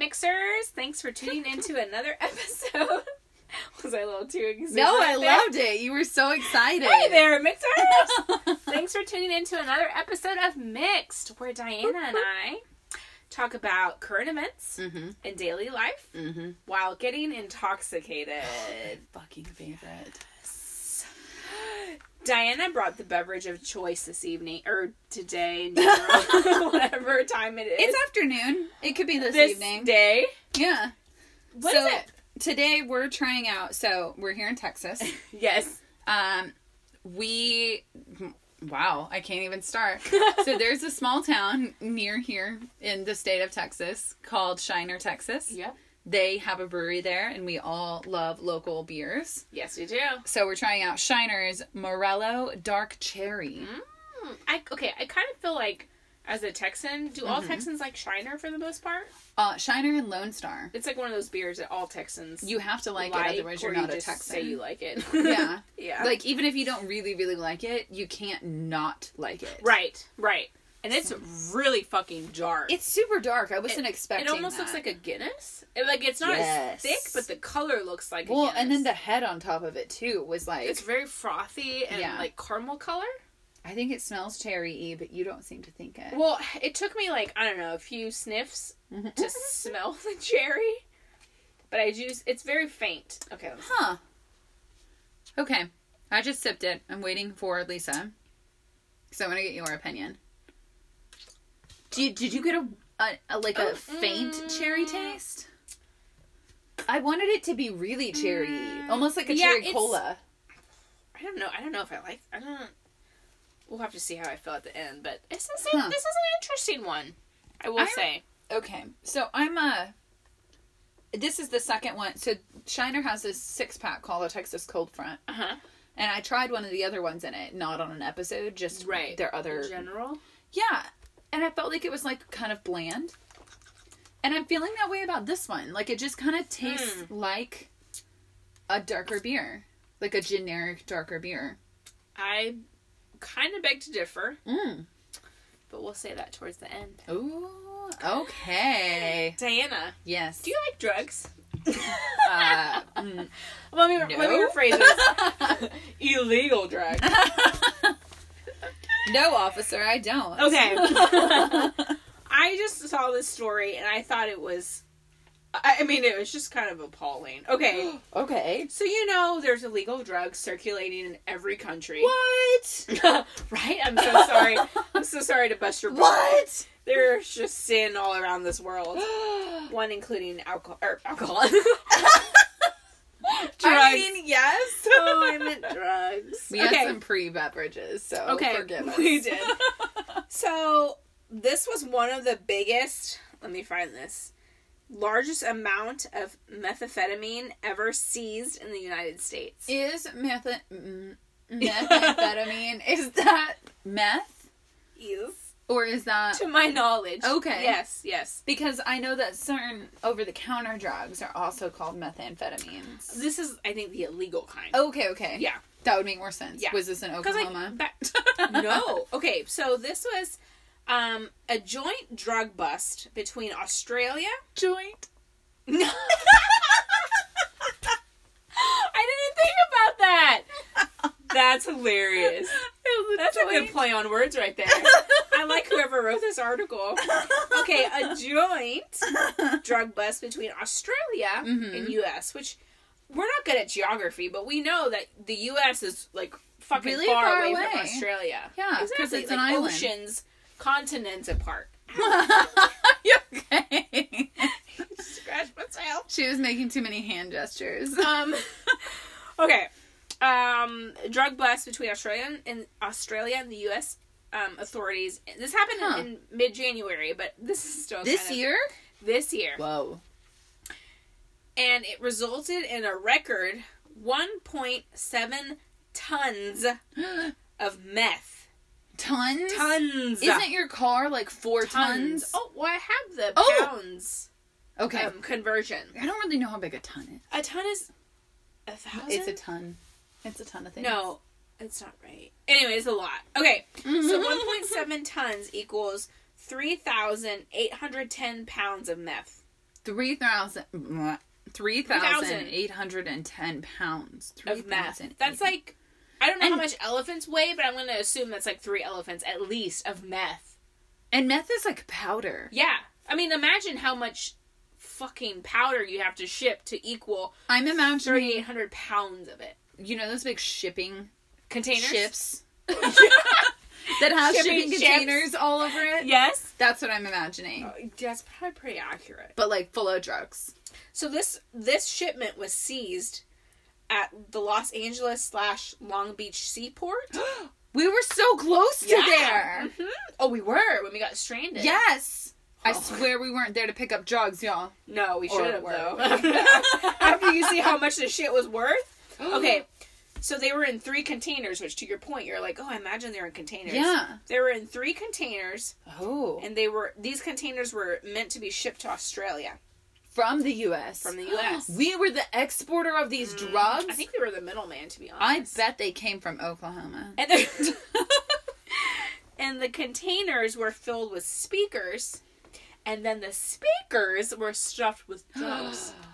mixers. Thanks for tuning into another episode. Was I a little too excited? No, I there? loved it. You were so excited. Hey there, mixers! Thanks for tuning into another episode of Mixed, where Diana and I talk about current events mm-hmm. and daily life Mm-hmm. while getting intoxicated. Fucking favorite. Diana brought the beverage of choice this evening or today, general, whatever time it is. It's afternoon. It could be this, this evening. day. Yeah. What so is it? today we're trying out. So we're here in Texas. Yes. Um, we. Wow, I can't even start. so there's a small town near here in the state of Texas called Shiner, Texas. Yep. They have a brewery there, and we all love local beers. Yes, we do. So we're trying out Shiner's Morello Dark Cherry. Mm, I okay. I kind of feel like as a Texan, do all Mhm. Texans like Shiner for the most part? Uh, Shiner and Lone Star. It's like one of those beers that all Texans You have to like, it, otherwise you're not you a Texan. Say you like it. Yeah. yeah. Like even if you don't really, really like it, you can't not like it. right, right, and it's really fucking dark. It's super dark. I wasn't expecting. it almost that. looks like a Guinness. It, like it's not Yes. as thick, but the color looks like. a Well, and then the head on top of it too was like. it's very frothy and Yeah. like caramel color. I think it smells cherry-y, but you don't seem to think it. Well, it took me like I don't know a few sniffs mm-hmm. to smell the cherry, but I just it's very faint. Okay, Huh. Okay. I just sipped it. I'm waiting for Lisa. So I want to get your opinion. Did, did you get a, a, a like a Oh, faint mm. cherry taste? I wanted it to be really cherry, Mm, almost like a yeah, cherry cola. I don't know. I don't know if I like. I don't. We'll have to see how I feel at the end, but this is Huh. this is an interesting one. I will I'm- say. Okay, so I'm a. This is the second one. So Shiner has this six pack called a Texas Cold Front, Uh huh. and I tried one of the other ones in it, not on an episode, just Right. their other In general. Yeah, and I felt like it was like kind of bland. And I'm feeling that way about this one. Like it just kind of tastes like a darker beer, like a generic darker beer. I kind of beg to differ, Mm. but we'll say that towards the end. Ooh. Okay. Diana, Yes. do you like drugs? Uh, mm. Let me let me rephrase this. Illegal drugs. No, officer, I don't. Okay. I just saw this story and I thought it was. I mean, it was just kind of appalling. Okay, okay. so you know, there's illegal drugs circulating in every country. What? right? I'm so sorry. I'm so sorry to bust your bubble. What? There's just sin all around this world. One including alcohol or alcohol. I mean, yes. oh, I meant drugs. We had some pre beverages, so Okay, forgive us. we did. So this was one of the biggest. Let me find this. Largest amount of methamphetamine ever seized in the United States. Is meth mm, methamphetamine is that meth Is or is that to my knowledge. Okay. Yes. Yes. because I know that certain over the counter drugs are also called methamphetamines. This is, I think, the illegal kind. Okay, okay. Yeah. That would make more sense. Yeah. Was this in Oklahoma? like no. Okay, so this was um, a joint drug bust between Australia. joint. No. I didn't think about that. That's hilarious. That's a good play on words right there. I like whoever wrote this article. Okay, a joint drug bust between Australia Mhm. and US, which we're not good at geography, but we know that the US is like fucking Really far, far away, away. from Australia. Yeah, 'cause exactly. it's like an island. oceans, continents apart. You okay? Scratch myself. she was making too many hand gestures. Um. okay. Um. Drug bust between Australia and, Australia and the U.S. Um, authorities. This happened Huh. in, in mid-January, but this is still this kind of- year? This year, Whoa. and it resulted in a record 1.7 tons of meth. Tons? Tons. Isn't your car like four tons? tons? Oh, well, I have the Oh. pounds okay. um, conversion. I don't really know how big a ton is. A ton is a thousand. It's a ton. It's a ton of things. No, it's not right. Anyway, it's a lot. Okay, so 1.7 tons equals 3,810 pounds of meth. Three thousand. 3,810 pounds. of meth. That's like I don't know how much elephants weigh, but I'm gonna assume that's like three elephants at least of meth. And meth is like powder. Yeah, I mean, imagine how much fucking powder you have to ship to equal I'm imagining, 3,800 pounds of it. You know, those big shipping Containers. ships that have Shipping shipping, ships. containers all over it. Yes, That's what I'm imagining. Uh, that's probably pretty accurate. But like full of drugs. So this this shipment was seized at the Los Angeles slash Long Beach seaport. We were so close to there. Mhm. Oh, we were when we got stranded. Yes. I Oh. swear we weren't there to pick up drugs, y'all. No, we Or should have were though. After you see how much this shit was worth. Oh, okay, so they were in three containers. Which, to your point, you're like, oh, I imagine they're in containers. Yeah. They were in three containers, Oh. and they were these containers were meant to be shipped to Australia From the US. from the U.S. We were the exporter of these mm, drugs. I think we were the middleman, to be honest. I bet they came from Oklahoma. And and the containers were filled with speakers, and then the speakers were stuffed with drugs.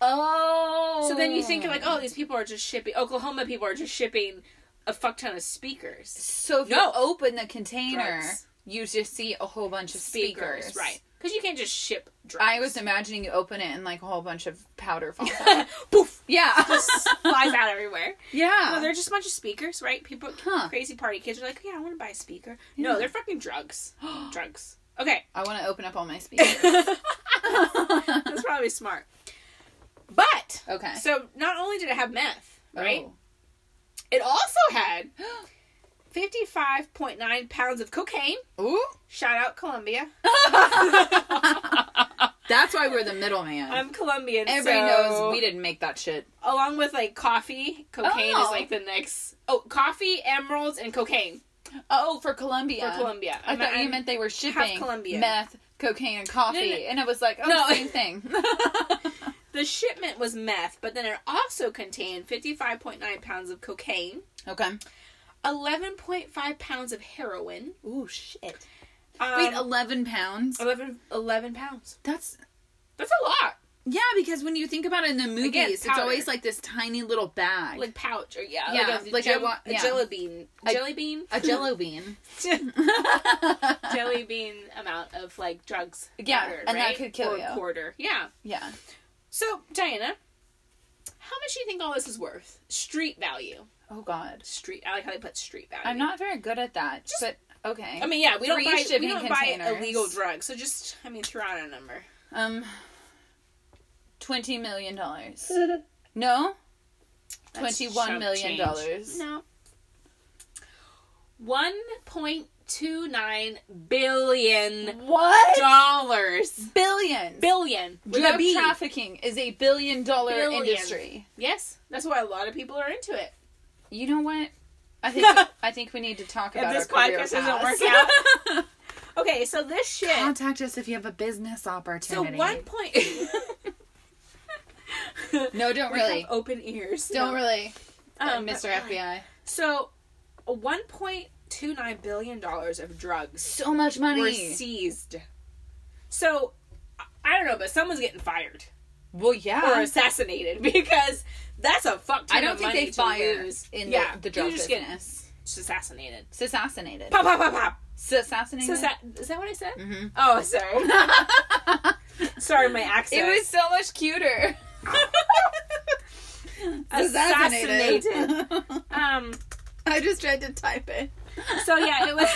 oh. so then you think like, oh, these people are just shipping. Oklahoma people are just shipping a fuck ton of speakers. So if No. you open the container, Drugs. you just see a whole bunch of speakers. right? Because you can't just ship drugs. I was imagining you open it and like a whole bunch of powder falls out. poof, yeah. just flies out everywhere. yeah. No, they're just a bunch of speakers, right? People, Huh. crazy party kids are like, yeah, I want to buy a speaker. Yeah. No, they're fucking drugs. drugs. Okay. I want to open up all my speakers. That's probably smart. But okay. so not only did it have meth, right? Oh. It also had fifty-five point nine pounds of cocaine. Ooh. Shout out Colombia. That's why we're the middleman. I'm Colombian. Everybody so- knows we didn't make that shit. Along with like coffee, cocaine Oh. is like the next. Oh, coffee, emeralds, and cocaine Oh, for Colombia. for Colombia. I thought you meant they were shipping Colombian. meth, cocaine, and coffee, No, no. and it was like, oh, No. same thing. the shipment was meth, but then it also contained fifty-five point nine pounds of cocaine, okay. eleven point five pounds of heroin. Ooh, shit. Um, Wait, eleven pounds. 11, 11 pounds. That's That's a lot. yeah, because when you think about it in the movies, Again, it's always like this tiny little bag, Like pouch or yeah, Yeah, like a, like want- a jelly bean, A- jelly bean, a Jello bean. jelly bean amount of like drugs. Yeah, powdered, and that could kill or you. Quarter. Yeah. yeah. So Diana, how much do you think all this is worth? Street value. Oh God, Street. I like how they put street value. I'm not very good at that, Just- but okay. I mean, yeah, we don't buy we don't buy illegal drugs. So just, I mean, throw out a number. um, twenty million dollars. No, That's twenty-one change. dollars. No. One point two nine billion What? dollars. Billions. Billion. Drug trafficking is a billion dollar Billion. industry. Yes, that's why a lot of people are into it. You know what? I think I think we need to talk If about this our career podcast doesn't work out. Okay, so this shit. Contact us if you have a business opportunity So one point. No, don't We really. open ears. Don't No. really, Um, Mr. FBI. So, one point two nine billion dollars of drugs So much money. were seized. So, I- don't know, but someone's getting fired well, yeah. or assassinated because that's a fuck ton I don't think they fired lose. in yeah, the, the drug just business. assassinated. Assassinated. Pop, pop, pop, pop. Assassinated. So sa- is that what I said? hmm Oh, sorry. sorry, my accent. it was so much cuter. Assassinated. um. I just tried to type it. So yeah, it was.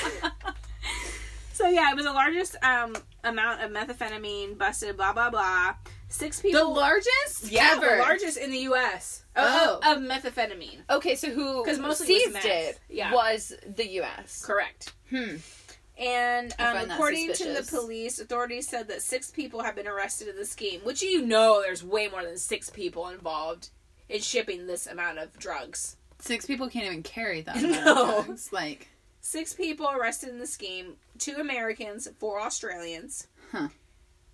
so yeah, it was the largest um amount of methamphetamine busted. Blah blah blah. Six people. The largest yeah, ever. the largest in the U.S. Oh. of, of methamphetamine. Okay, so who 'Cause mostly was seized meth. it Yeah. was the U.S. Correct. Hmm. And um, according to the police, authorities said that six people have been arrested in the scheme. Which you know, there's way more than six people involved in shipping this amount of drugs. Six people can't even carry that. No. Drugs. Like, Six people arrested in the scheme. Two Americans, four Australians. Huh.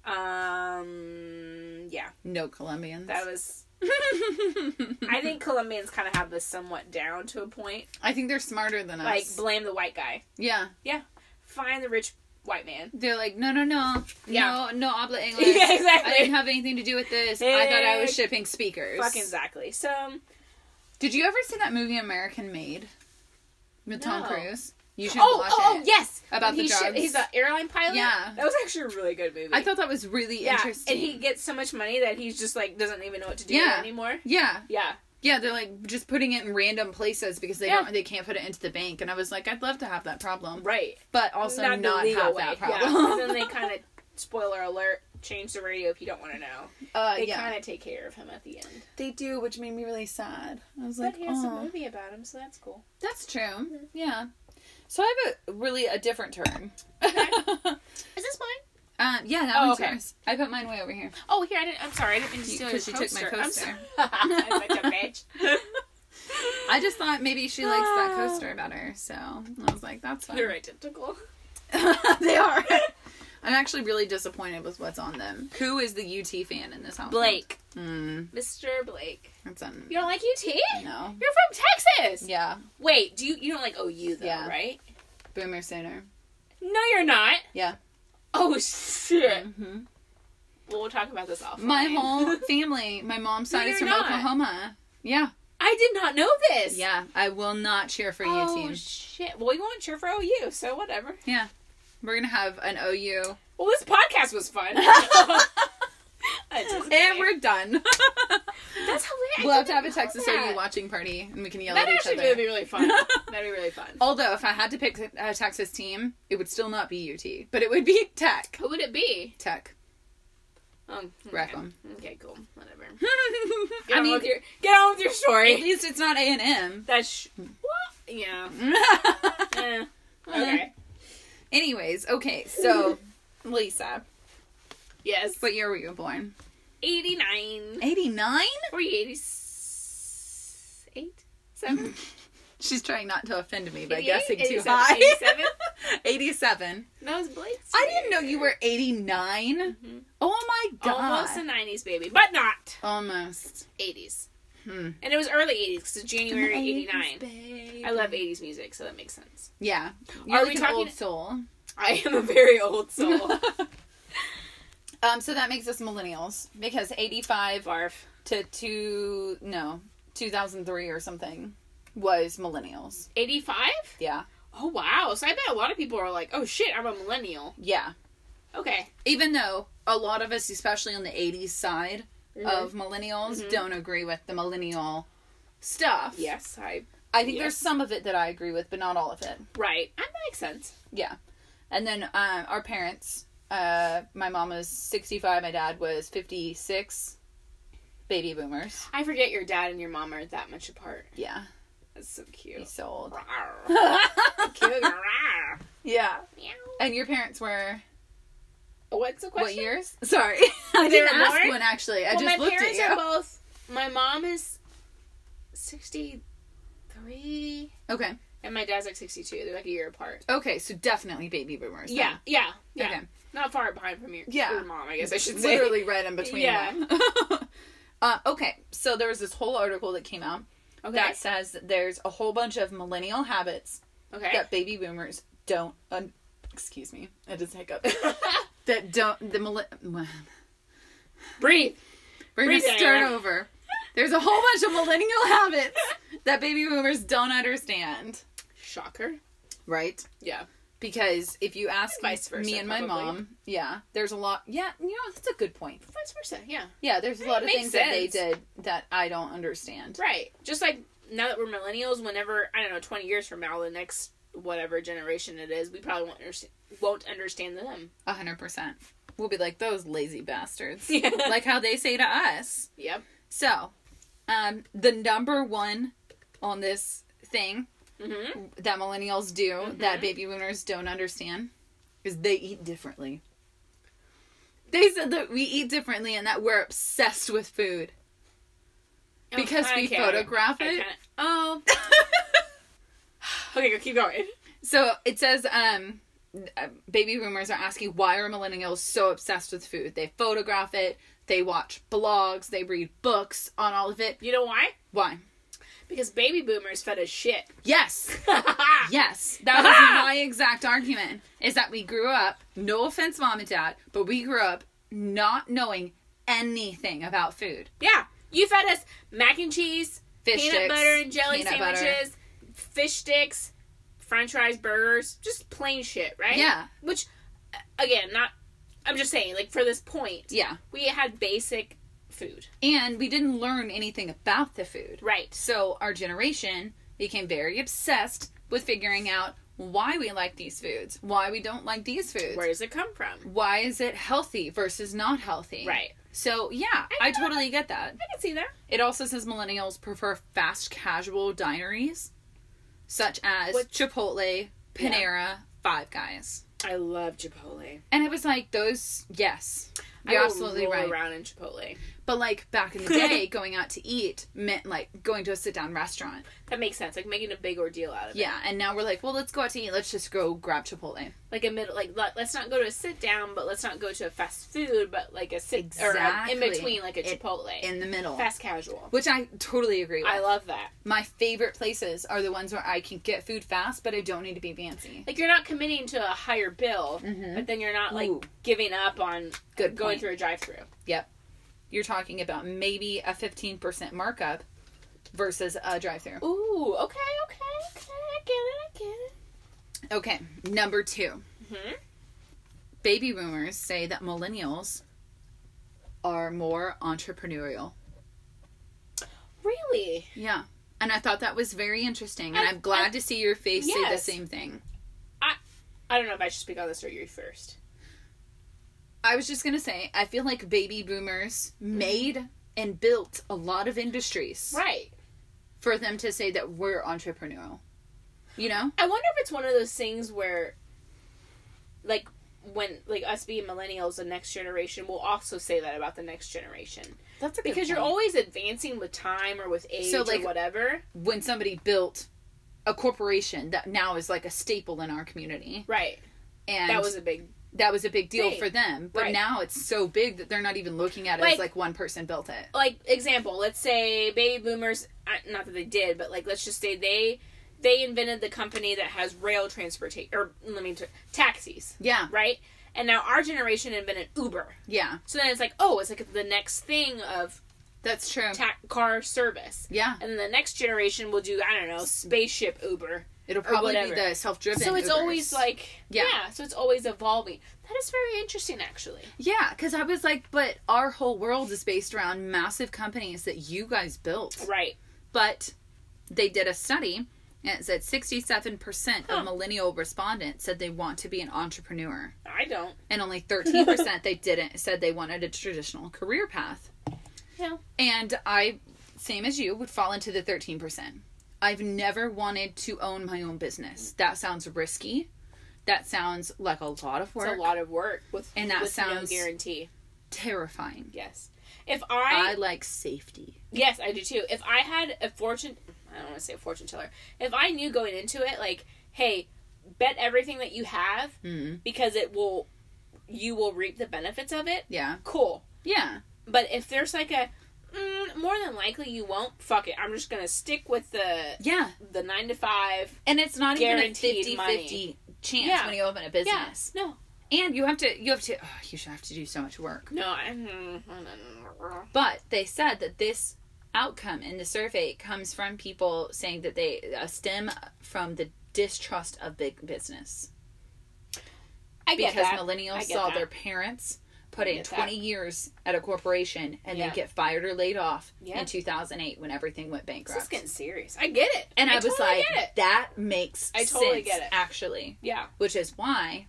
Um. Yeah, no Colombians. that was. I think Colombians kind of have this somewhat down to a point. I think they're smarter than us. Like blame the white guy, yeah. Yeah. Find the rich white man. They're like, no, no, no, Yeah. no, no habla English. Yeah, exactly. I didn't have anything to do with this. I thought I was shipping speakers. Fucking exactly. So Did you ever see that movie American Made with Tom Cruise? You should oh, watch oh, it. oh, yes, About the He drugs. he's an airline pilot. Yeah. that was actually a really good movie. I thought that was really yeah, interesting. and he gets so much money that he's just like doesn't even know what to do Yeah. anymore. yeah, Yeah, yeah, they're like just putting it in random places because they Yeah. don't, they can't put it into the bank. And I was like, I'd love to have that problem, right. but also not, the legal have way. that Yeah, problem. and then they kind of spoiler alert change the radio if you don't want to know. uh, They yeah, kind of take care of him at the end. they do, which made me really sad. I was But like, he has a oh, movie about him, so that's cool. that's true. Yeah. So I have a really a different turn. Is this mine? Uh, yeah, that Oh, one's okay. yours. I put mine way over here. Oh, here I didn't. I'm sorry, I didn't mean to steal 'cause your you took my coaster. I'm such a bitch. I just thought maybe she likes that Ah. coaster better, so I was like, that's fine. They're identical. they are. I'm actually really disappointed with what's on them. Who is the UT fan in this house? Blake, Hmm. Mr. Blake. That's un- You don't like UT? no. You're from Texas. Yeah. Wait, do you you don't like OU though, Yeah. right? Boomer sooner. No, you're not. Yeah. Oh shit. hmm Well, we'll talk about this off. My whole family, my mom's No, side is from not. Oklahoma. Yeah. I did not know this. Yeah. I will not cheer for Oh UT. shit. Well, you won't cheer for OU, so whatever. Yeah. We're gonna have an OU. Well, this podcast was fun. And we're done. That's hilarious. we'll have to have a Texas that. OU watching party and we can yell That'd at each actually other. really be really fun. That'd be really fun. Although, if I had to pick a Texas team, it would still not be UT, but it would be Tech. Who would it be? Tech. Oh, okay. Wreck 'em. Okay, cool. Whatever. Get I on mean, with your get on with your story. at least it's not A and M. That's sh- what? Yeah. Eh. Okay. Anyways, okay, so Lisa, Yes. what year were you born? eighty nine. Eighty nine. Were you eighty eight? Seven? She's trying not to offend me by guessing too 87? high. 87? Eighty-seven. No, it's Blake's. I didn't know you were 89 Mhm. Oh my god. Almost a nineties baby, but not Almost. eighties. Hmm. And it was early eighties because it's January eighty nine. Baby. I love eighties music, so that makes sense. Yeah. You're Are like we an talking- old soul. I am a very old soul. um, so that makes us millennials because 85 Barf. to two no 2003 or something was millennials. Eighty five? Yeah. Oh wow! So I bet a lot of people are like, "Oh shit, I'm a millennial." Yeah. Okay. Even though a lot of us, especially on the 80s side Mhm. of millennials, Mhm. don't agree with the millennial stuff. Yes, I I think Yes. there's some of it that I agree with, but not all of it. right. That makes sense. Yeah. And then um, our parents, uh, my mom was 65, my dad was 56. Baby boomers. I forget your dad and your mom are that much apart. Yeah. That's so cute. He's so old. Yeah. And your parents were What's the question? what years? Sorry. I didn't ask born? one actually. I well, just looked at you. My parents are both. My mom is sixty-three, Okay. and my dad's like sixty-two. They're like a year apart. Okay, so definitely baby boomers. then. Yeah, yeah, yeah. Okay. Not far behind from your, Yeah. your mom, I guess I should say. Literally right in between Yeah. them. uh, okay, so there was this whole article that came out Okay. that says that there's a whole bunch of millennial habits okay. that baby boomers don't. Un- excuse me, I just hiccup. that don't the millenn- Breathe. We're gonna start over. There's a whole bunch of millennial habits that baby boomers don't understand. Shocker. Right? Yeah. Because if you ask Vice versa, me and my probably. mom, yeah, there's a lot. Yeah, you know, that's a good point. Vice versa. Yeah. Yeah, there's a lot of Makes things that they did that I don't understand. Right. Just like now that we're millennials, whenever I don't know, twenty years from now, the next whatever generation it is, we probably won't understand won't understand them. A hundred percent. We'll be like those lazy bastards, Yeah. like how they say to us. Yep. So, um, the number one on this thing Mm-hmm. that millennials do that Mhm. baby boomers don't understand is they eat differently. They said that we eat differently and that we're obsessed with food. Because we photograph it? Oh. okay, go keep going. So it says, um, uh, baby boomers are asking why are millennials so obsessed with food? They photograph it, they watch blogs, they read books on all of it. You know why? Why? Because baby boomers fed us shit. Yes. yes. That was my exact argument. Is that we grew up, no offense, mom and dad, but we grew up not knowing anything about food. Yeah. You fed us mac and cheese, Fish peanut sticks, butter and jelly sandwiches. butter. Fish sticks, french fries, burgers, just plain shit, right? Yeah. Which, again, not. I'm just saying, like, for this point, Yeah. we had basic food. And we didn't learn anything about the food. Right. So our generation became very obsessed with figuring out why we like these foods, why we don't like these foods. Where does it come from? Why is it healthy versus not healthy? Right. So yeah, I totally get that. I can see that. It also says millennials prefer fast casual dineries, such as What- Chipotle, Panera, Five Guys. I love Chipotle. And it was like those, yes, you're absolutely right. around in Chipotle. But like back in the day, going out to eat meant like going to a sit down restaurant. That makes sense. Like making a big ordeal out of it. Yeah, and now we're like, well, let's go out to eat. Let's just go grab Chipotle. Like a middle, like let, let's not go to a sit down, but let's not go to a fast food, but like a sit or a, in between, like a It- Chipotle, in the middle, fast casual. which I totally agree with. I love that. My favorite places are the ones where I can get food fast, but I don't need to be fancy. Like you're not committing to a higher bill, Mhm. but then you're not like Ooh. giving up on Good going point. through a drive-through. Yep. You're talking about maybe a 15% markup versus a drive through. Ooh, okay, okay, okay, I get it, I get it. Okay, number two. hmm Baby boomers say that millennials are more entrepreneurial. Really? Yeah. And I thought that was very interesting. And I- I'm glad I- to see your face say the same thing. I I don't know if I should speak on this or you first. I was just going to say, I feel like baby boomers mm-hmm. made and built a lot of industries Right. for them to say that we're entrepreneurial. You know? I wonder if it's one of those things where, like, when like us being millennials, the next generation will also say that about the next generation That's a because you're always advancing with time or with age So, like- or whatever. when somebody built a corporation that now is like a staple in our community. Right. And that was a big. That was a big deal thing. for them. But Right. now it's so big that they're not even looking at it Like- as like one person built it. Like example, let's say baby boomers. uh, Not that they did, but like let's just say they they invented the company that has rail transportation or let me t- taxis, Yeah. right? And now our generation invented Uber. Yeah. So then it's like, oh, it's like the next thing of That's true. ta- car service. yeah. And then the next generation will do, I don't know, spaceship Uber. It'll probably be the self driven. so it's always like, Yeah. yeah. so it's always evolving. That is very interesting, actually. Yeah, because I was like, but our whole world is based around massive companies that you guys built. Right. But they did a study and it said 67% Huh. of millennial respondents said they want to be an entrepreneur. I don't. And only 13% they didn't said they wanted a traditional career path. Yeah. And I, same as you, would fall into the 13%. I've never wanted to own my own business. That sounds risky. That sounds like a lot of work. It's a lot of work with And that with sounds- no guarantee. Terrifying. Yes. If I, I, like safety. yes, I do too. If I had a fortune, I don't want to say a fortune teller. If I knew going into it, like, hey, bet everything that you have Mm. because it will, you will reap the benefits of it. Yeah. Cool. Yeah. But if there's like a, more than likely you won't. Fuck it. I'm just gonna stick with the Yeah. the nine to five. And it's not even a Guaranteed 50 money. 50 chance Yeah. when you open a business. No. And you have to, you have to, oh, you should have to do so much work. No. I, But they said that this outcome in the survey comes from people saying that they uh, stem from the distrust of big business. I get because that. Millennials saw that. their parents put in get that. 20 years at a corporation and Yeah. then get fired or laid off Yeah. in 2008 when everything went bankrupt. This is getting serious. I get it. And I, was totally like, that makes I totally sense, get it. actually. yeah. Which is why,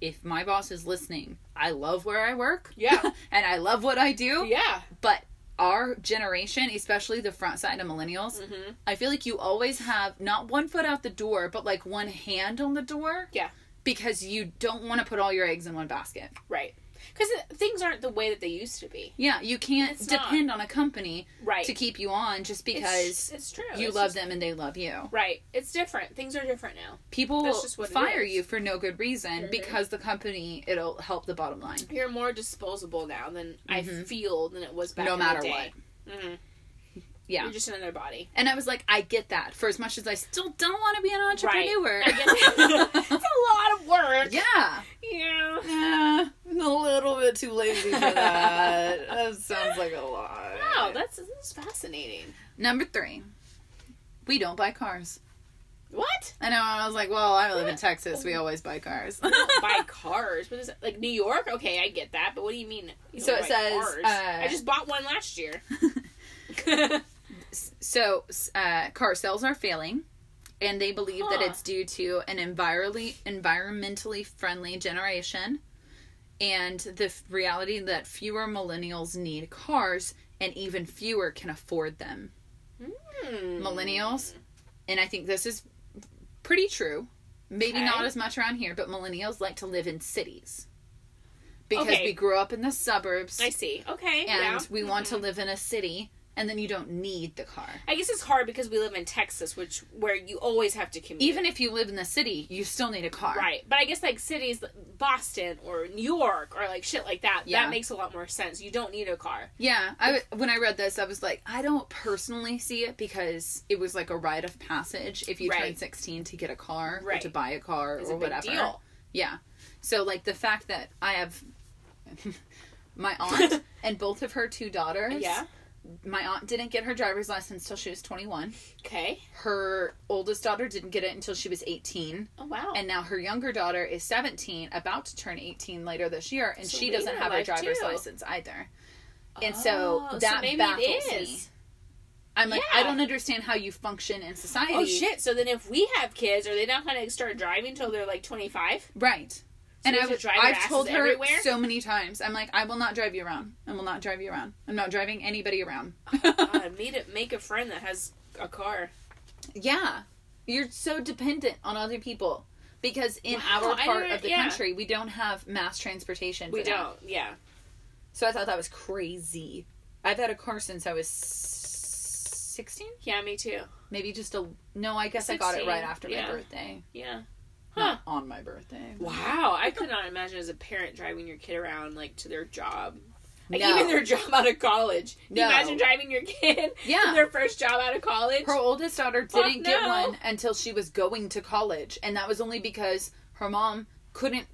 if my boss is listening, I love where I work. Yeah. and I love what I do. Yeah. But our generation, especially the front side of millennials, Mm-hmm. I feel like you always have not one foot out the door, but like one hand on the door. Yeah. Because you don't want to put all your eggs in one basket. Right. Because things aren't the way that they used to be. Yeah, you can't It's not. depend on a company Right. to keep you on just because it's, true. you It's love just- them and they love you. Right. It's different. Things are different now. People will fire you for no good reason Mhm. because the company it'll help the bottom line. You're more disposable now than I Mhm. feel than it was back no in matter what. day. Mm-hmm. Yeah. You're just another body. And I was like, I get that. For as much as I still don't want to be an entrepreneur. Right. I get it's a lot of work. yeah. Yeah. Yeah. I'm a little bit too lazy for that. that sounds like a lot. Wow, that's, that's fascinating. Number three. We don't buy cars. What? I know. I was like, well, I live in Texas. We always buy cars. Buy cars. What is it? Like New York? Okay, I get that. But what do you mean? You So it says, uh, I just bought one last year. So uh, car sales are failing and they believe that it's due to an envirally, environmentally friendly generation and the f- reality that fewer millennials need cars and even fewer can afford them Hmm. millennials and i think this is pretty true maybe Okay. not as much around here but millennials like to live in cities because Okay. we grew up in the suburbs I see. Okay. and yeah. we want to Mhm. live in a city and then you don't need the car I guess it's hard because we live in Texas, which where you always have to commute. even if you live in the city, you still need a car. Right, but I guess like cities, Boston or New York or like shit like that, Yeah. that makes a lot more sense. You don't need a car. Yeah. I when I read this, I was like, I don't personally see it because it was like a rite of passage if you turn 16 to get a car or Right. to buy a car It's or a big whatever. deal. Yeah. So like the fact that I have my aunt and both of her two daughters. Yeah. My aunt didn't get her driver's license till she was 21. Okay. Her oldest daughter didn't get it until she was 18. Oh wow. And now her younger daughter is 17, about to turn 18 later this year, and So she doesn't have a life, driver's too. license either. And so Oh, that maybe baffles it me. I'm like, Yeah. I don't understand how you function in oh, society. Oh shit! So then, if we have kids, are they not going to start driving until they're like twenty five? Right. and I have to was, drive I've told her everywhere? so many times. I'm like, I will not drive you around. I will not drive you around. I'm not driving anybody around. Oh, God, meet it, make a friend that has a car. yeah. You're so dependent on other people. Because in Wow, our part of the yeah. country, we don't have mass transportation. We that. don't. Yeah. So I thought that was crazy. I've had a car since I was 16? Yeah. Me too. Maybe just a. No, I guess I got it right after yeah. my birthday. Yeah. Huh. On my birthday. Wow. I could not imagine as a parent driving your kid around like to their job. Like No. even their job out of college. Can you No. imagine driving your kid Yeah. to their first job out of college? Her oldest daughter didn't get no. one until she was going to college, and that was only because her mom couldn't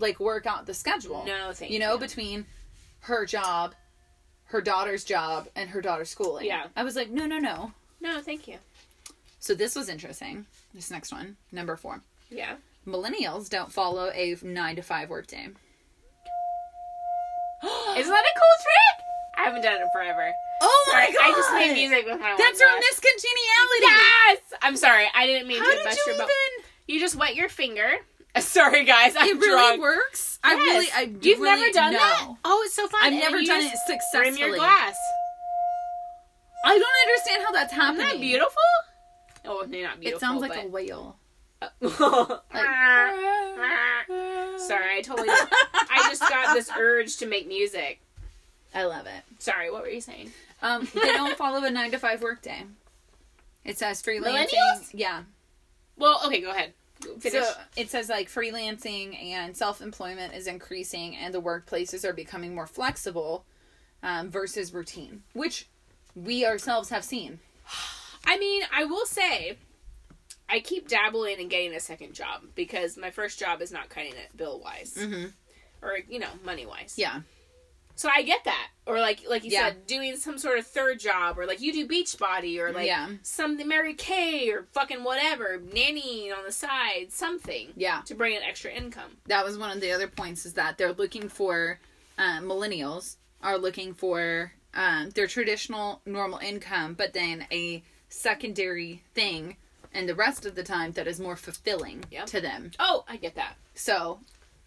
like work out the schedule. no, thank you know, between her job, her daughter's job, and her daughter's schooling. Yeah. I was like, no, no, no. No, thank you. So this was interesting. This next one, number four. Yeah. Millennials don't follow a nine to five workday. Isn't that a cool trick? I haven't done it forever. Oh Sorry, I just made music with my That's our Miss Congeniality. Yes! I'm sorry. I didn't mean How to bust you your even? You just wet your finger. Sorry, guys. I'm It really drunk. works. I Yes. really, I You've really, never done that? Oh, it's so fun. I've And never done it successfully. Rim your glass. I don't understand how that's happening. Isn't that beautiful? Oh, no, not beautiful. It sounds like but... a whale. Sorry, I totally. I just got this urge to make music. I love it. Sorry, what were you saying? Um, they don't follow a nine to five workday. It says freelancing. Millennials? Yeah. Well, okay, go ahead. Finish. So it says like freelancing and self employment is increasing, and the workplaces are becoming more flexible um, versus routine, which we ourselves have seen. I mean, I will say, I keep dabbling in getting a second job because my first job is not cutting it bill wise Mm-hmm. or you know money wise. Yeah. So I get that, or like like you Yeah. said, doing some sort of third job, or like you do Beachbody, or like Yeah. something Mary Kay, or fucking whatever, nannying on the side, something Yeah. to bring in extra income. That was one of the other points is that they're looking for uh, millennials are looking for um, their traditional normal income, but then a secondary thing, and the rest of the time that is more fulfilling Yep. to them. Oh, I get that. So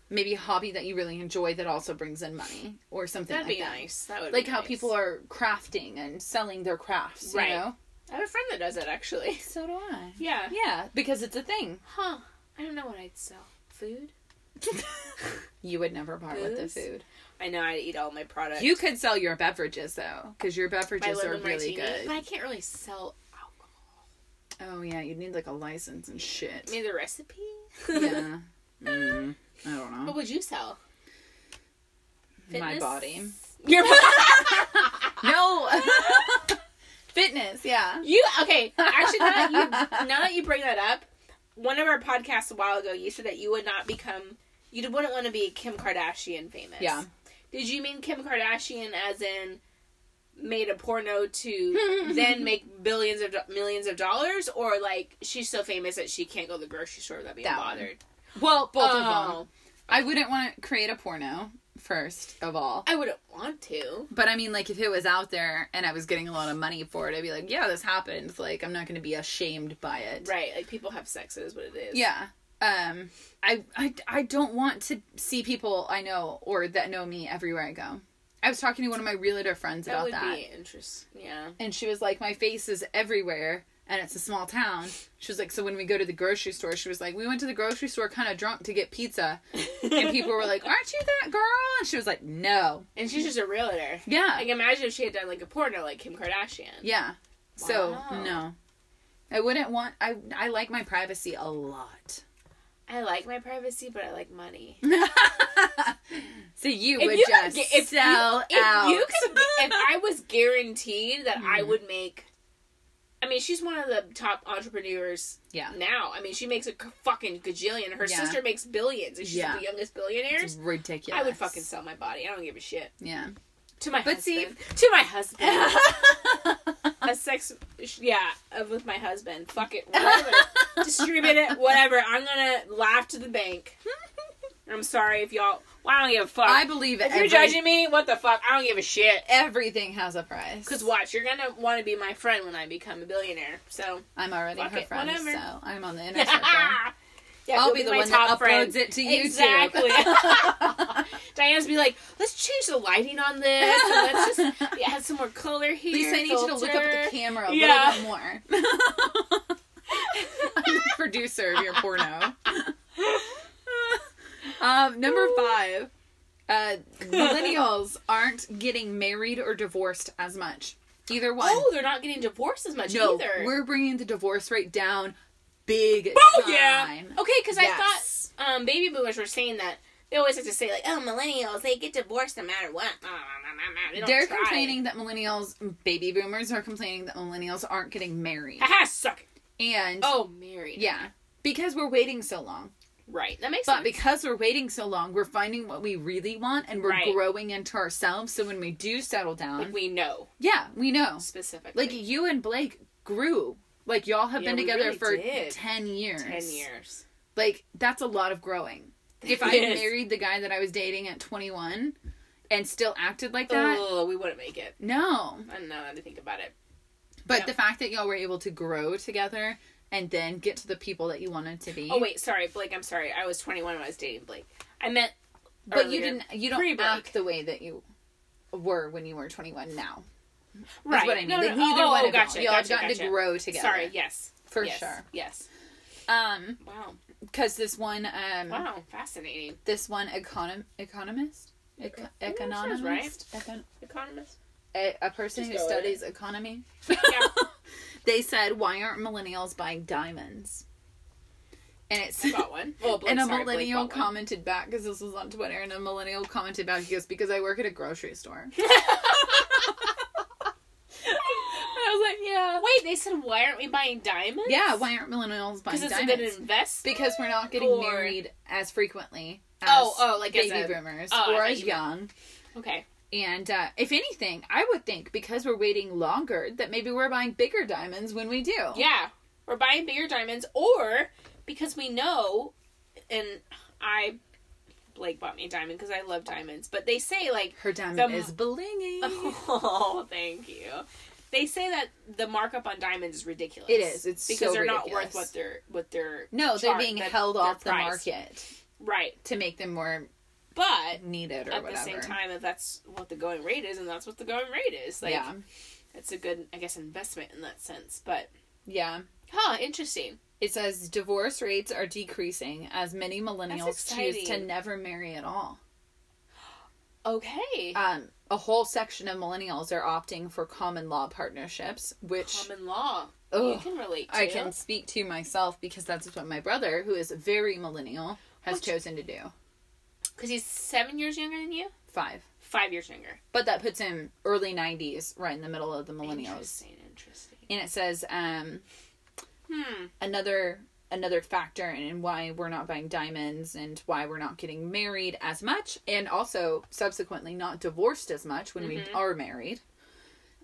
maybe a hobby that you really enjoy that also brings in money or something That'd like be that. nice. That would Like how nice. people are crafting and selling their crafts, Right. you know? I have a friend that does it actually. So do I. Yeah. Yeah, because it's a thing. Huh. I don't know what I'd sell. Food. You would never part with the food. I know I'd eat all my products. You could sell your beverages though, because your beverages are really martini, but. I can't really sell. Oh yeah, you'd need like a license and shit. Need the recipe. yeah. Mm, I don't know. What would you sell? My body. Your body? No. Fitness, yeah. You okay? Actually, now that you now that you bring that up, one of our podcasts a while ago, you said that you would not become, you wouldn't want to be Kim Kardashian famous. Yeah. Did you mean Kim Kardashian as in made a porno to then make billions of do- millions of dollars, or like she's so famous that she can't go to the grocery store without being That one. bothered? Well, both of them. Oh, I wouldn't want to create a porno first of all. I wouldn't want to. But I mean, like, if it was out there and I was getting a lot of money for it, I'd be like, yeah, this happened. Like, I'm not going to be ashamed by it. Right, like people have sex. It is what it is. Yeah. Um, I, I, I don't want to see people I know or that know me everywhere I go. I was talking to one of my realtor friends that about would that. be interesting. Yeah. And she was like, my face is everywhere and it's a small town. She was like, so when we go to the grocery store, she was like, we went to the grocery store kind of drunk to get pizza. And people were like, aren't you that girl? And she was like, no. and she's just a realtor. Yeah. Like imagine if she had done like a porno like Kim Kardashian. Yeah. So no, I wouldn't want. I I like my privacy a lot. I like my privacy, but I like money. so you If would you just get- if you- sell if out. you could, if I was guaranteed that I Mhm. would make, I mean, she's one of the top entrepreneurs yeah, now. I mean, she makes a fucking gajillion. Her Yeah. sister makes billions, and she's Yeah. the youngest it's ridiculous. I would fucking sell my body. I don't give a shit. Yeah. To my But see- husband. to my husband. a sex, yeah, with my husband. Fuck it, whatever. Distribute it, whatever. I'm gonna laugh to the bank. I'm sorry if y'all. Well, I don't give a fuck. I believe it. if you're judging me, what the fuck? I don't give a shit. everything has a price. Cause watch, you're gonna want to be my friend when I become a billionaire. So I'm already her it, friend, whatever. so I'm on the inner circle. yeah, I'll you'll be the one that uploads friend. it to YouTube. Exactly. Diana's be like, let's change the lighting on this. Let's just yeah, add some more color here. Lisa, I need you to look up at the camera a Yeah. little bit more. I'm the producer of your porno. Um, number five. Uh, millennials aren't getting married or divorced as much. Either one. Oh, they're not getting divorced as much no, either. we're bringing the divorce rate down big oh time. yeah. Okay, because Yes. I thought um, baby boomers were saying that they always have to say like, oh, millennials they get divorced no matter what. They try. complaining that millennials, baby boomers, are complaining that millennials aren't getting married. Haha, suck it. And Oh, married. yeah, because we're waiting so long. Right. That makes But sense. But because we're waiting so long, we're finding what we really want and we're Right. growing into ourselves. So when we do settle down, like we know yeah, we know. specifically. Like you and Blake grew. Like y'all have Yeah, been together really for did. 10 years. ten years. Like that's a lot of growing. If I married the guy that I was dating at 21 and still acted like that, Oh, we wouldn't make it. no. I don't know how to think about it. But the fact that y'all were able to grow together and then get to the people that you wanted to be. Oh wait, sorry, Blake. I'm sorry. I was 21 when I was dating Blake. I meant. but you didn't you don't Pre-break. act the way that you were when you were 21 now. Right. Is what I mean. No, like no, neither oh, one oh, of gotcha, y'all, gotcha, gotten gotcha. to grow together. Sorry. Yes. For Yes, sure. Yes. Um, Wow. because this one, um, Wow. Fascinating. this one econom- economist, Eco- Ooh, sounds economist, Econ- Economist. a, a person Just who studies economy. Yeah. They said, "Why aren't millennials buying diamonds?" And it's I bought one. Well, Blake, and a sorry, millennial commented back because this was on Twitter, and a millennial commented back. He goes, "Because I work at a grocery store." I was like, "Yeah, Wait, they said why aren't we buying diamonds? yeah. Why aren't millennials buying Because it's diamonds?" a good investment. because we're not getting Or- married as frequently oh, as Oh, oh, like as baby a- boomers oh, or as young. Okay. And uh, if anything, I would think because we're waiting longer that maybe we're buying bigger diamonds when we do. Yeah, we're buying bigger diamonds, or because we know, and I, Blake bought me a diamond because I love diamonds. But they say like, Her diamond The- is blingy. oh, thank you. They say that the markup on diamonds is ridiculous. It is. It's because so they're not worth what they're what they're no, they're being held off the price. market right. to make them more But needed or at whatever. the same time, if that's what the going rate is, and that's what the going rate is, like yeah, it's a good, I guess, investment in that sense. But yeah. huh, interesting. It says divorce rates are decreasing as many millennials choose to never marry at all. Okay. Um, a whole section of millennials are opting for common law partnerships, which Common law. Ugh. you can relate to. I can speak to myself because that's what my brother, who is very millennial, has Which- chosen to do. Because he's seven years younger than you? Five. Five years younger. But that puts him early 90s, right in the middle of the millennials. Interesting, Interesting. and it says um, Hmm. another another factor in why we're not buying diamonds and why we're not getting married as much and also subsequently not divorced as much when we are married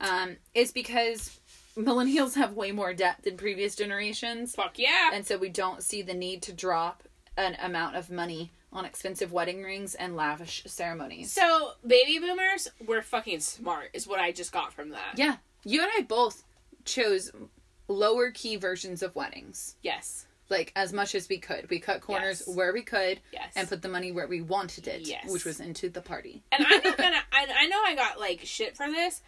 um, is because millennials have way more debt than previous generations Fuck yeah. and so we don't see the need to drop an amount of money on expensive wedding rings and lavish ceremonies So baby boomers were fucking smart, is what I just got from that. yeah you and i both chose lower key versions of weddings Yes. like as much as we could. We cut corners Yes. where we could Yes. and put the money where we wanted it, Yes. which was into the party. And I'm not gonna. I, I know I got like shit for this.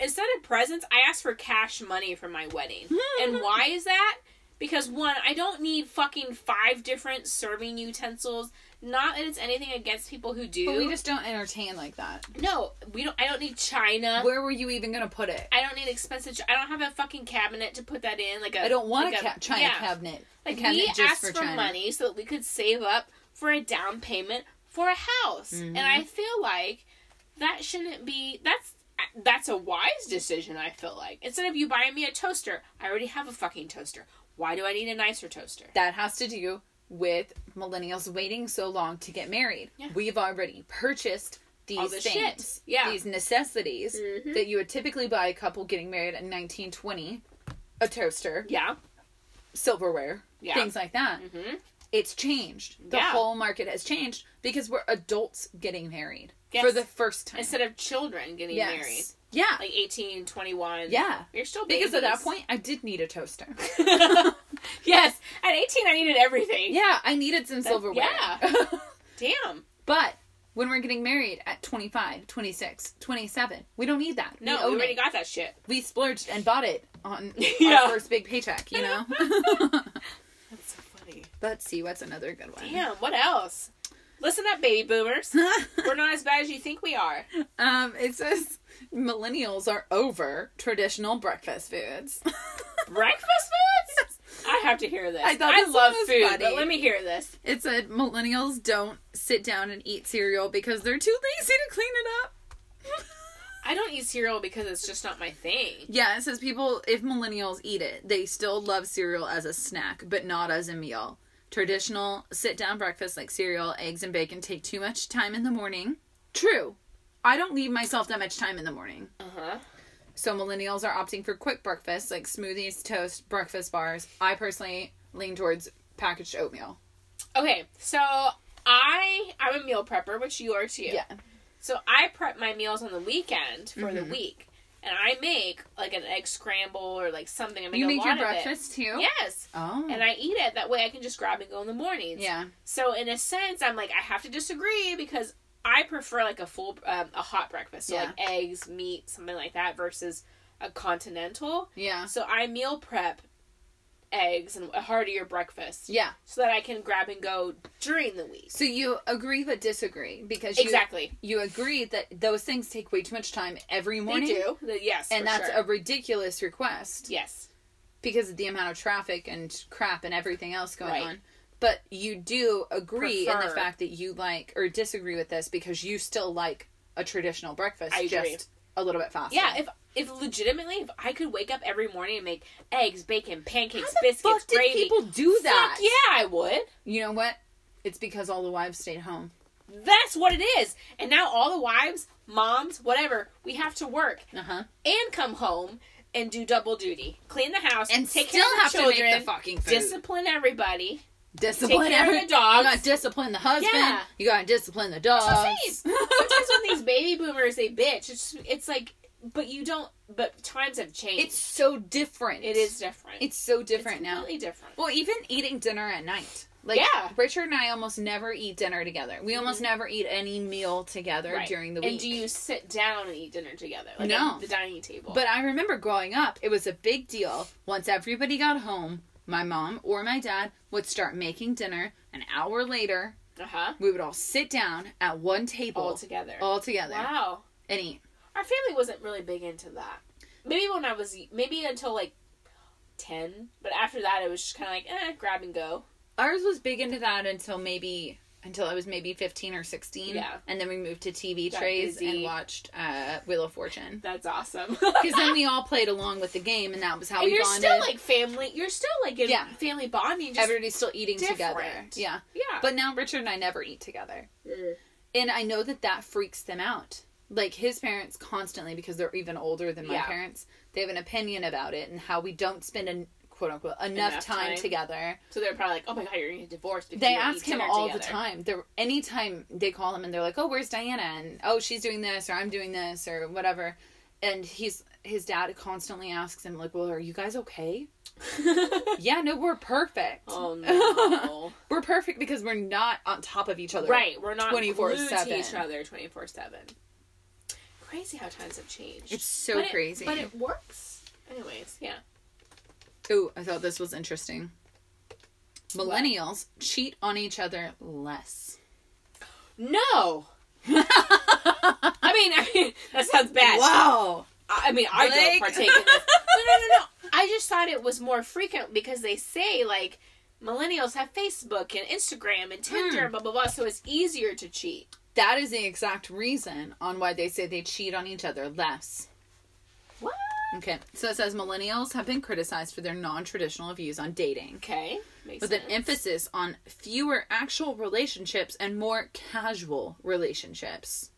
Instead of presents, I asked for cash money for my wedding. and why is that? Because one, I don't need fucking five different serving utensils. Not that it's anything against people who do. But we just don't entertain like that. no, we don't. I don't need china. Where were you even gonna put it? I don't need expensive. I don't have a fucking cabinet to put that in. Like a. I don't want like a, ca- china yeah. cabinet. A Like cabinet we asked for for, money so that we could save up for a down payment for a house, Mm-hmm. and I feel like that shouldn't be. That's that's a wise decision. I feel like instead of you buying me a toaster, I already have a fucking toaster. Why do I need a nicer toaster? That has to do with millennials waiting so long to get married. Yeah. We've already purchased these this things. Yeah. these necessities Mhm. that you would typically buy a couple getting married in 1920, a toaster, Yeah. silverware, Yeah. things like that. hmm it's changed. The Yeah. whole market has changed because we're adults getting married Yes. for the first time. Instead of children getting yes. married, Yeah. like 18, 21. yeah. You're still Because at that point, I did need a toaster. yes, at 18, I needed everything. yeah, I needed some silverware. yeah. Damn. but when we're getting married at 25, 26, 27, we don't need that. No, we, we already it. got that shit. we splurged and bought it on Yeah. our first big paycheck, you know? That's so funny. Let's see what's another good one. Damn, what else? Listen up, baby boomers. We're not as bad as you think we are. um, it says millennials are over traditional breakfast foods. Breakfast foods? I have to hear this. I thought this love food, funny. but let me hear this. It said millennials don't sit down and eat cereal because they're too lazy to clean it up. I don't eat cereal because it's just not my thing. yeah, it says people, if millennials eat it, they still love cereal as a snack, but not as a meal. Traditional sit down breakfast like cereal, eggs, and bacon take too much time in the morning. True. I don't leave myself that much time in the morning. Uh huh. So millennials are opting for quick breakfasts like smoothies, toast, breakfast bars. I personally lean towards packaged oatmeal. Okay, so I I'm a meal prepper, which you are too. Yeah. So I prep my meals on the weekend for the Mhm. week, and I make like an egg scramble or like something. I make You a make lot your of it. breakfast too? Yes. Oh. And I eat it. That way I can just grab and go in the mornings. yeah. So in a sense, I'm like I have to disagree because I prefer like a full um, a hot breakfast, so Yeah. like eggs, meat, something like that, versus a continental. Yeah. So I meal prep eggs and a heartier breakfast Yeah. so that I can grab and go during the week. So you agree but disagree because you, Exactly. you agree that those things take way too much time every morning. They do. Yes. And that's sure. a ridiculous request yes. because of the amount of traffic and crap and everything else going Right. on. But you do agree in the fact that you like or disagree with this because you still like a traditional breakfast I agree. just a little bit faster. Yeah. If if legitimately, if I could wake up every morning and make eggs, bacon, pancakes, biscuits, fuck did gravy, people do that? Yeah, I would. You know what? It's because all the wives stayed home. That's what it is. And now all the wives, moms, whatever, we have to work Uh huh. and come home and do double duty, clean the house, And take still care of have the to children, make the fucking food. discipline everybody. Discipline take care of the dogs. You gotta discipline the husband. Yeah. You gotta discipline the dogs. What Sometimes when these baby boomers they bitch, it's it's like, but you don't. But times have changed. it's so different. it is different. It's so different It's now. completely different. Well, even eating dinner at night. Like Yeah. Richard and I almost never eat dinner together. We almost Mhm. never eat any meal together Right. during the week. And do you sit down and eat dinner together? Like No. at the dining table. But I remember growing up, it was a big deal. Once everybody got home, my mom or my dad would start making dinner. An hour later, uh huh. we would all sit down at one table All together. all together Wow. and eat. Our family wasn't really big into that. Maybe when I was maybe until like ten, but after that it was just kind of like eh, grab and go. Ours was big into that until maybe until I was maybe 15 or 16. Yeah. And then we moved to TV Got trays busy. and watched uh, Wheel of Fortune. That's awesome. Because then we all played along with the game, and that was how and we you're bonded. still like family. You're still like in Yeah. family bonding. Just, Everybody's still eating together. different. Yeah. yeah. But now Richard and I never eat together. Mm. And I know that that freaks them out. Like his parents constantly, because they're even older than my Yeah. parents, they have an opinion about it and how we don't spend an quote unquote enough, Enough time, time. together. so they're probably like, "Oh my god, you're gonna get divorced." Because They ask him all the time. They're anytime they call him and they're like, "Oh, where's Diana?" and "Oh, she's doing this or I'm doing this or whatever," and he's his dad constantly asks him like, "Well, are you guys okay?" yeah, no, we're perfect. oh no! We're perfect because we're not on top of each other. right, we're not 24/7. glued to each other twenty four seven. Crazy how times have changed. It's so But it- crazy. but it works. Anyways, yeah. Ooh, I thought this was interesting. Millennials cheat on each other less. No. I mean, I mean that sounds bad. Wow. I mean, I Blake. don't partake in this. No, no, no, no. I just thought it was more frequent because they say like millennials have Facebook and Instagram and Tinder Hmm. and blah blah blah, so it's easier to cheat. That is the exact reason on why they say they cheat on each other less. Okay, so it says millennials have been criticized for their non traditional views on dating, Okay, makes with sense. an emphasis on fewer actual relationships and more casual relationships.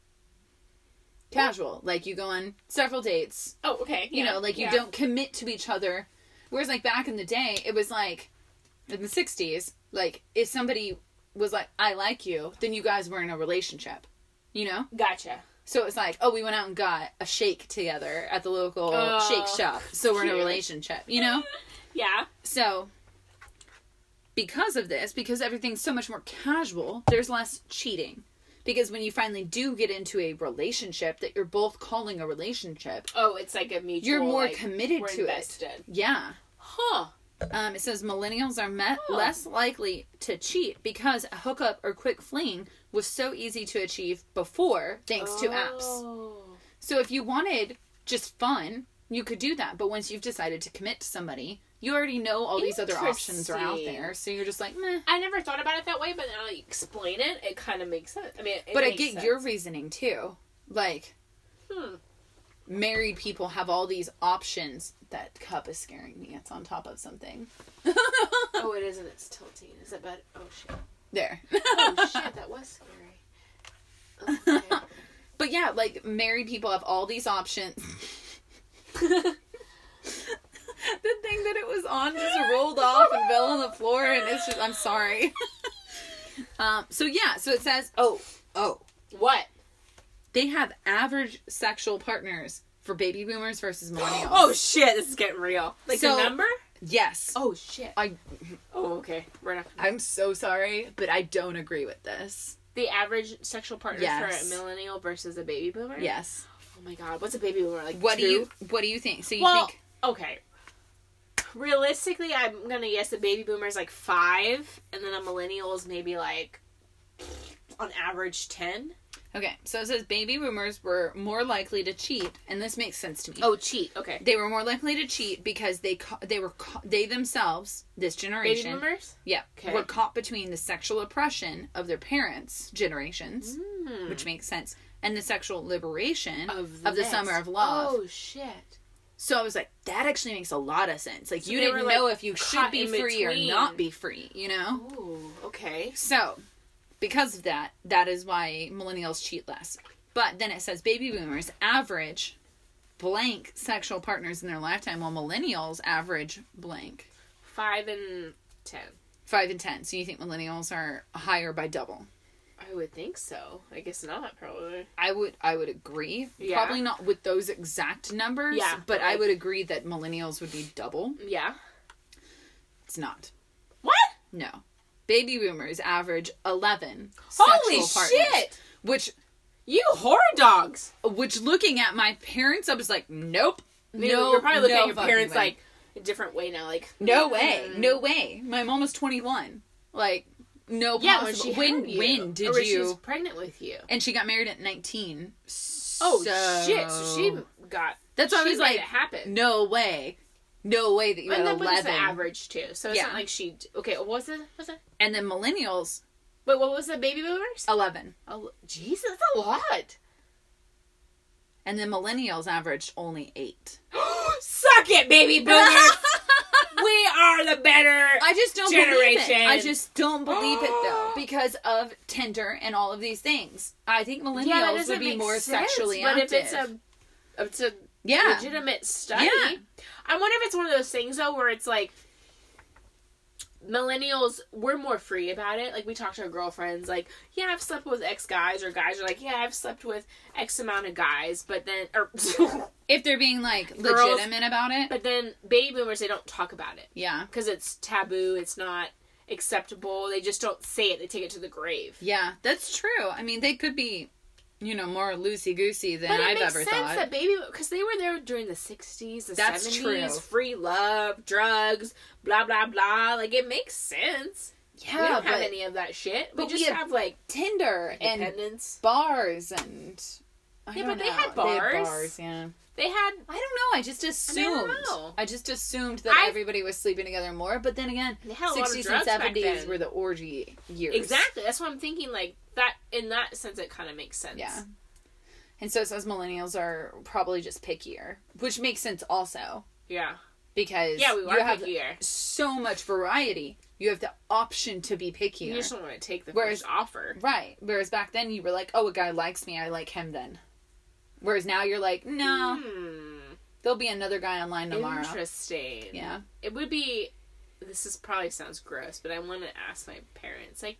Casual, like you go on several dates, Oh, okay. you yeah, know, like you yeah. don't commit to each other. Whereas, like back in the day, it was like in the '60s, like if somebody was like, "I like you," then you guys were in a relationship, you know. Gotcha. So it's like, oh, we went out and got a shake together at the local Oh, shake shop, so we're in a relationship, you know. Yeah. So because of this, because everything's so much more casual, there's less cheating. Because when you finally do get into a relationship that you're both calling a relationship, Oh, it's like a mutual. you're more like, committed to invested. it. Yeah. Huh. Um, it says millennials are met Huh. less likely to cheat because a hookup or quick fling was so easy to achieve before thanks to apps. Oh. So if you wanted just fun, you could do that. But once you've decided to commit to somebody, you already know all these other options are out there. So you're just like, meh. I never thought about it that way, but now you explain it, it kind of makes sense. I mean, but I get sense. your reasoning too. Like, Hmm. married people have all these options. That cup is scaring me. It's on top of something. Oh, it isn't. It's tilting. Is it bad? Oh shit. There. Oh shit, that was scary. Okay. But yeah, like married people have all these options. the thing that it was on just rolled off and fell on the floor, and it's just I'm sorry. um. So yeah. So it says, oh, oh, what? they have average sexual partners for baby boomers versus millennials. Oh shit, this is getting real. Like So- the number? Yes. Oh shit. I Oh okay. We're not. I'm so sorry, but I don't agree with this. The average sexual partner Yes. for a millennial versus a baby boomer. Yes. Oh my god, what's a baby boomer like? What do two? you What do you think? So you Well, think okay. Realistically, I'm gonna guess the baby boomer is like five, and then a millennial is maybe like on average ten. Okay, so it says baby boomers were more likely to cheat, and this makes sense to me. Oh, cheat. Okay. They were more likely to cheat because they ca- they were ca- they themselves this generation Baby boomers. yeah Okay. were caught between the sexual oppression of their parents' generations, Hmm. which makes sense, and the sexual liberation of of the summer of love. Oh shit. So I was like, that actually makes a lot of sense. Like So you didn't were, know like, if you should be free or not be free, you know. Oh, okay. So, because of that, that is why millennials cheat less. But then it says baby boomers average blank sexual partners in their lifetime, while millennials average blank Five and ten. five and ten. So you think millennials are higher by double? I would think so. I guess not. Probably. I would I would agree. Yeah. Probably not with those exact numbers. Yeah, but but I would agree that millennials would be double. Yeah. It's not. What? No. Baby boomers average eleven Holy sexual partners, shit! Which You horror dogs. which looking at my parents, I was like, nope. No, you're probably looking no at your parents way. like a different way now. Like no way, hmm. no way. My mom was twenty one. Like, no Yeah, when possible. when had you. when did or when She you? was pregnant with you. And she got married at nineteen. Oh So- shit! So she got. That's why I was like, it happen. no way, no way that you and had then but eleven. the average too. So it's Yeah. not like she. Okay, what was it? Was it? And then millennials Wait, what was the baby boomers? 11. Oh, Jesus, that's a lot. And then millennials averaged only 8. Suck it, baby boomers. we are the better. I just don't believe Generation. it. I just don't believe it though because of Tinder and all of these things. I think millennials doesn't would be more sense, sexually But active. if it's a, if it's a yeah, legitimate study. Yeah. I wonder if it's one of those things though where it's like millennials we're more free about it. Like we talk to our girlfriends, like, yeah, I've slept with X guys, or guys are like, yeah, I've slept with X amount of guys, but then or if they're being like Girls- legitimate about it. but then baby boomers they don't talk about it Yeah, because it's taboo. It's not acceptable. They just don't say it. They take it to the grave. yeah, that's true. I mean, they could be, you know, more loosey goosey than But it I've makes ever sense thought. that baby because they were there during the sixties, the That's seventies, true. free love, drugs, blah blah blah. Like it makes sense. yeah, we don't but have any of that shit. We but just we have have like Tinder and bars and. I Yeah, but they know. had They had bars. bars, yeah. They had I don't know. I just I assumed. don't know. I just assumed that I- everybody was sleeping together more. But then again, they had a lot of sixties and seventies were the orgy years. exactly. That's what I'm thinking. Like that in that sense, it kind of makes sense. Yeah. And so it says millennials are probably just pickier, which makes sense also Yeah. because Yeah, we you have pickier. so much variety. You have the option to be pickier. You just don't want to take the Whereas- first offer. Right. Whereas back then you were like, oh, a guy likes me, I like him then. Whereas now you're like, no, Hmm. there'll be another guy online tomorrow. Interesting. Yeah. It would be. This is probably sounds gross, but I want to ask my parents, like,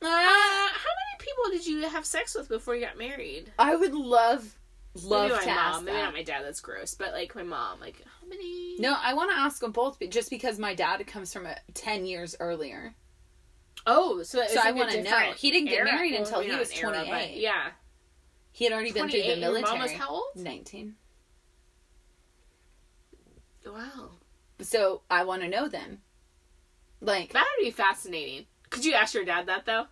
uh, Uh, how many people did you have sex with before you got married? I would love, love maybe to my ask mom, maybe that. not my dad. That's gross, but like my mom, like how many? No, I want to ask them both, but just because my dad comes from a, ten years earlier, Oh, so So I a wanna know. He didn't get era. married until maybe he was an 28. yeah, he had already been through the 28, your military. mom was how old? Nineteen. Wow, So I want to know then, like, that would be fascinating. Could you ask your dad that though?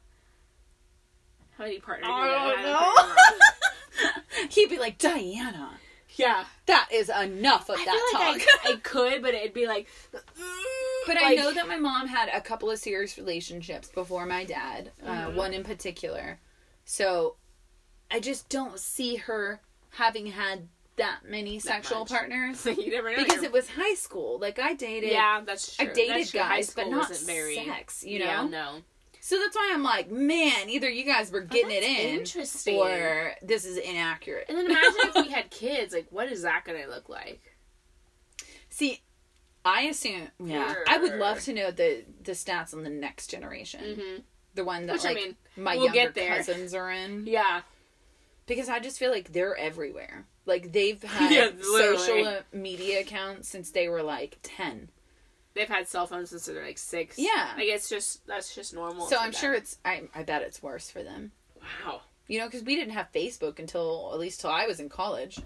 How many partners? I you don't had? he'd be like, Diana, yeah, that is enough of I that feel talk. I, I could, but it'd be like. But I know that my mom had a couple of serious relationships before my dad, uh, Mhm. one in particular. So I just don't see her having had that many sexual much. partners you never know. because it was high school. Like I dated, yeah, that's true. I dated That's true. Guys, but not very, sex. You yeah, know, no. so that's why I'm like, man, either you guys were getting it Oh, that's in, Interesting. or this is inaccurate. and then imagine if we had kids. Like, what is that going to look like? See, I assume, yeah, I would love to know the the stats on the next generation, Mm-hmm. the one that Which like I mean, my we'll younger get there. cousins are in. yeah, Because I just feel like they're everywhere. Like they've had Yeah, social media accounts since they were like ten. they've had cell phones since they're like six. Yeah. like it's just that's just normal. so I'm them. sure it's. I I bet it's worse for them. Wow. You know, because we didn't have Facebook until at least till I was in college.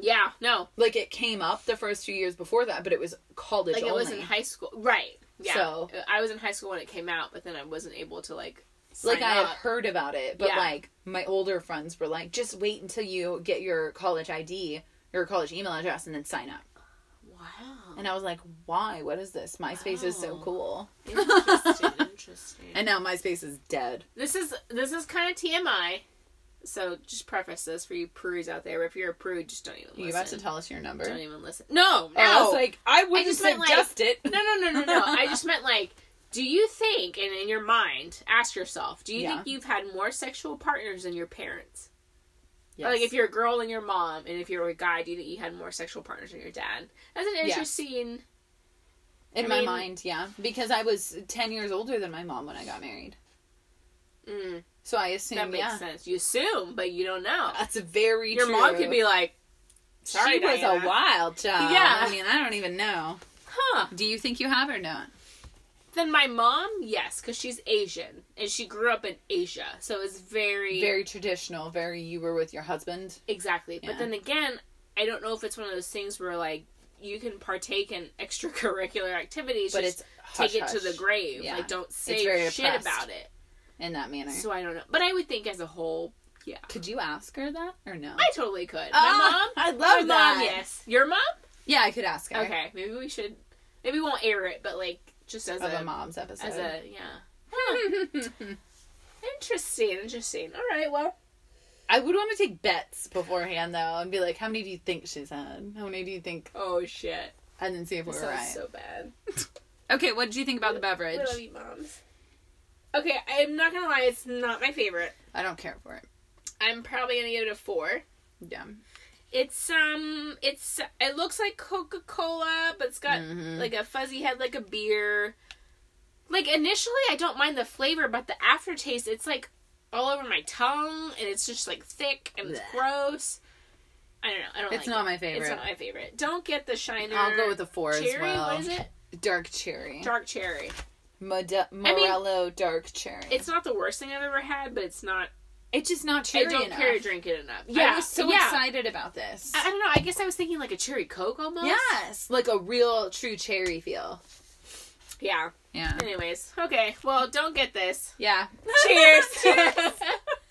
Yeah. No. Like it came up the first few years before that, but it was college Like it only. was in high school, right? Yeah. So- I was in high school when it came out, but then I wasn't able to like. Like I had up. heard about it, but Yeah. like my older friends were like, just wait until you get your college ID, your college email address, and then sign up. Wow. And I was like, why? What is this? MySpace is so Wow. cool. Interesting. interesting. And now MySpace is dead. This is this is kind of TMI. So just preface this for you prudes out there. If you're a prude, just don't even You listen. about to tell us your number? Don't even listen. No, no. Oh, I was like, I wouldn't just meant, like- suggest it. no, no, no, no, no. I just meant like, do you think, and in your mind, ask yourself, do you Yeah. think you've had more sexual partners than your parents? Yes. Like if you're a girl and your mom, and if you're a guy, do you think you had more sexual partners than your dad? That's an Yes. interesting. In I my mean- mind, yeah. Because I was 10 years older than my mom when I got married. Mm, So I assume, that makes yeah. sense. You assume, but you don't know. That's very Your true. mom could be like, "Sorry, she was a wild child. Yeah. I mean, I don't even know. huh? Do you think you have or not? Then my mom, yes, because she's Asian and she grew up in Asia, so it's very, Very traditional. Very, you were with your husband. exactly. Yeah. But then again, I don't know if it's one of those things where like you can partake in extracurricular activities, But just it's take hush, it to the grave. Yeah. Like don't say shit about it. in that manner. So I don't know, but I would think as a whole, yeah, Could you ask her that or no? I totally could. Ah, my mom, I my love mom, yes. Your mom, Yeah, I could ask her. okay. Maybe we should. Maybe we won't air it, but like just as Of a, a mom's episode. as a yeah. interesting, interesting. All right, well. I would want to take bets beforehand though, and be like, "How many do you think she's had? How many do you think?" Oh shit! And then see if This we're right. so bad. Okay, what did you think about the beverage? We love you, moms. Okay, I'm not gonna lie, it's not my favorite. I don't care for it. I'm probably gonna give it a four. Yeah. It's um, it's it looks like Coca Cola, but it's got Mhm. like a fuzzy head, like a beer. Like initially, I don't mind the flavor, but the aftertaste, it's like all over my tongue, and it's just like thick and it's Blech. gross. I don't know. I don't. It's like not it. my favorite. It's not my favorite. Don't get the Shiner. I'll go with the four cherry. as well. What is it? Dark cherry. Dark cherry. Mode- Morello dark cherry. It's not the worst thing I've ever had, but it's not. It's just not cherry I don't enough. care to drink it enough. Yeah, I was so yeah. excited about this. I, I don't know. I guess I was thinking like a cherry coke almost. yes, like a real true cherry feel. Yeah. Yeah. Anyways, okay. Well, don't get this. Yeah. Cheers. Cheers.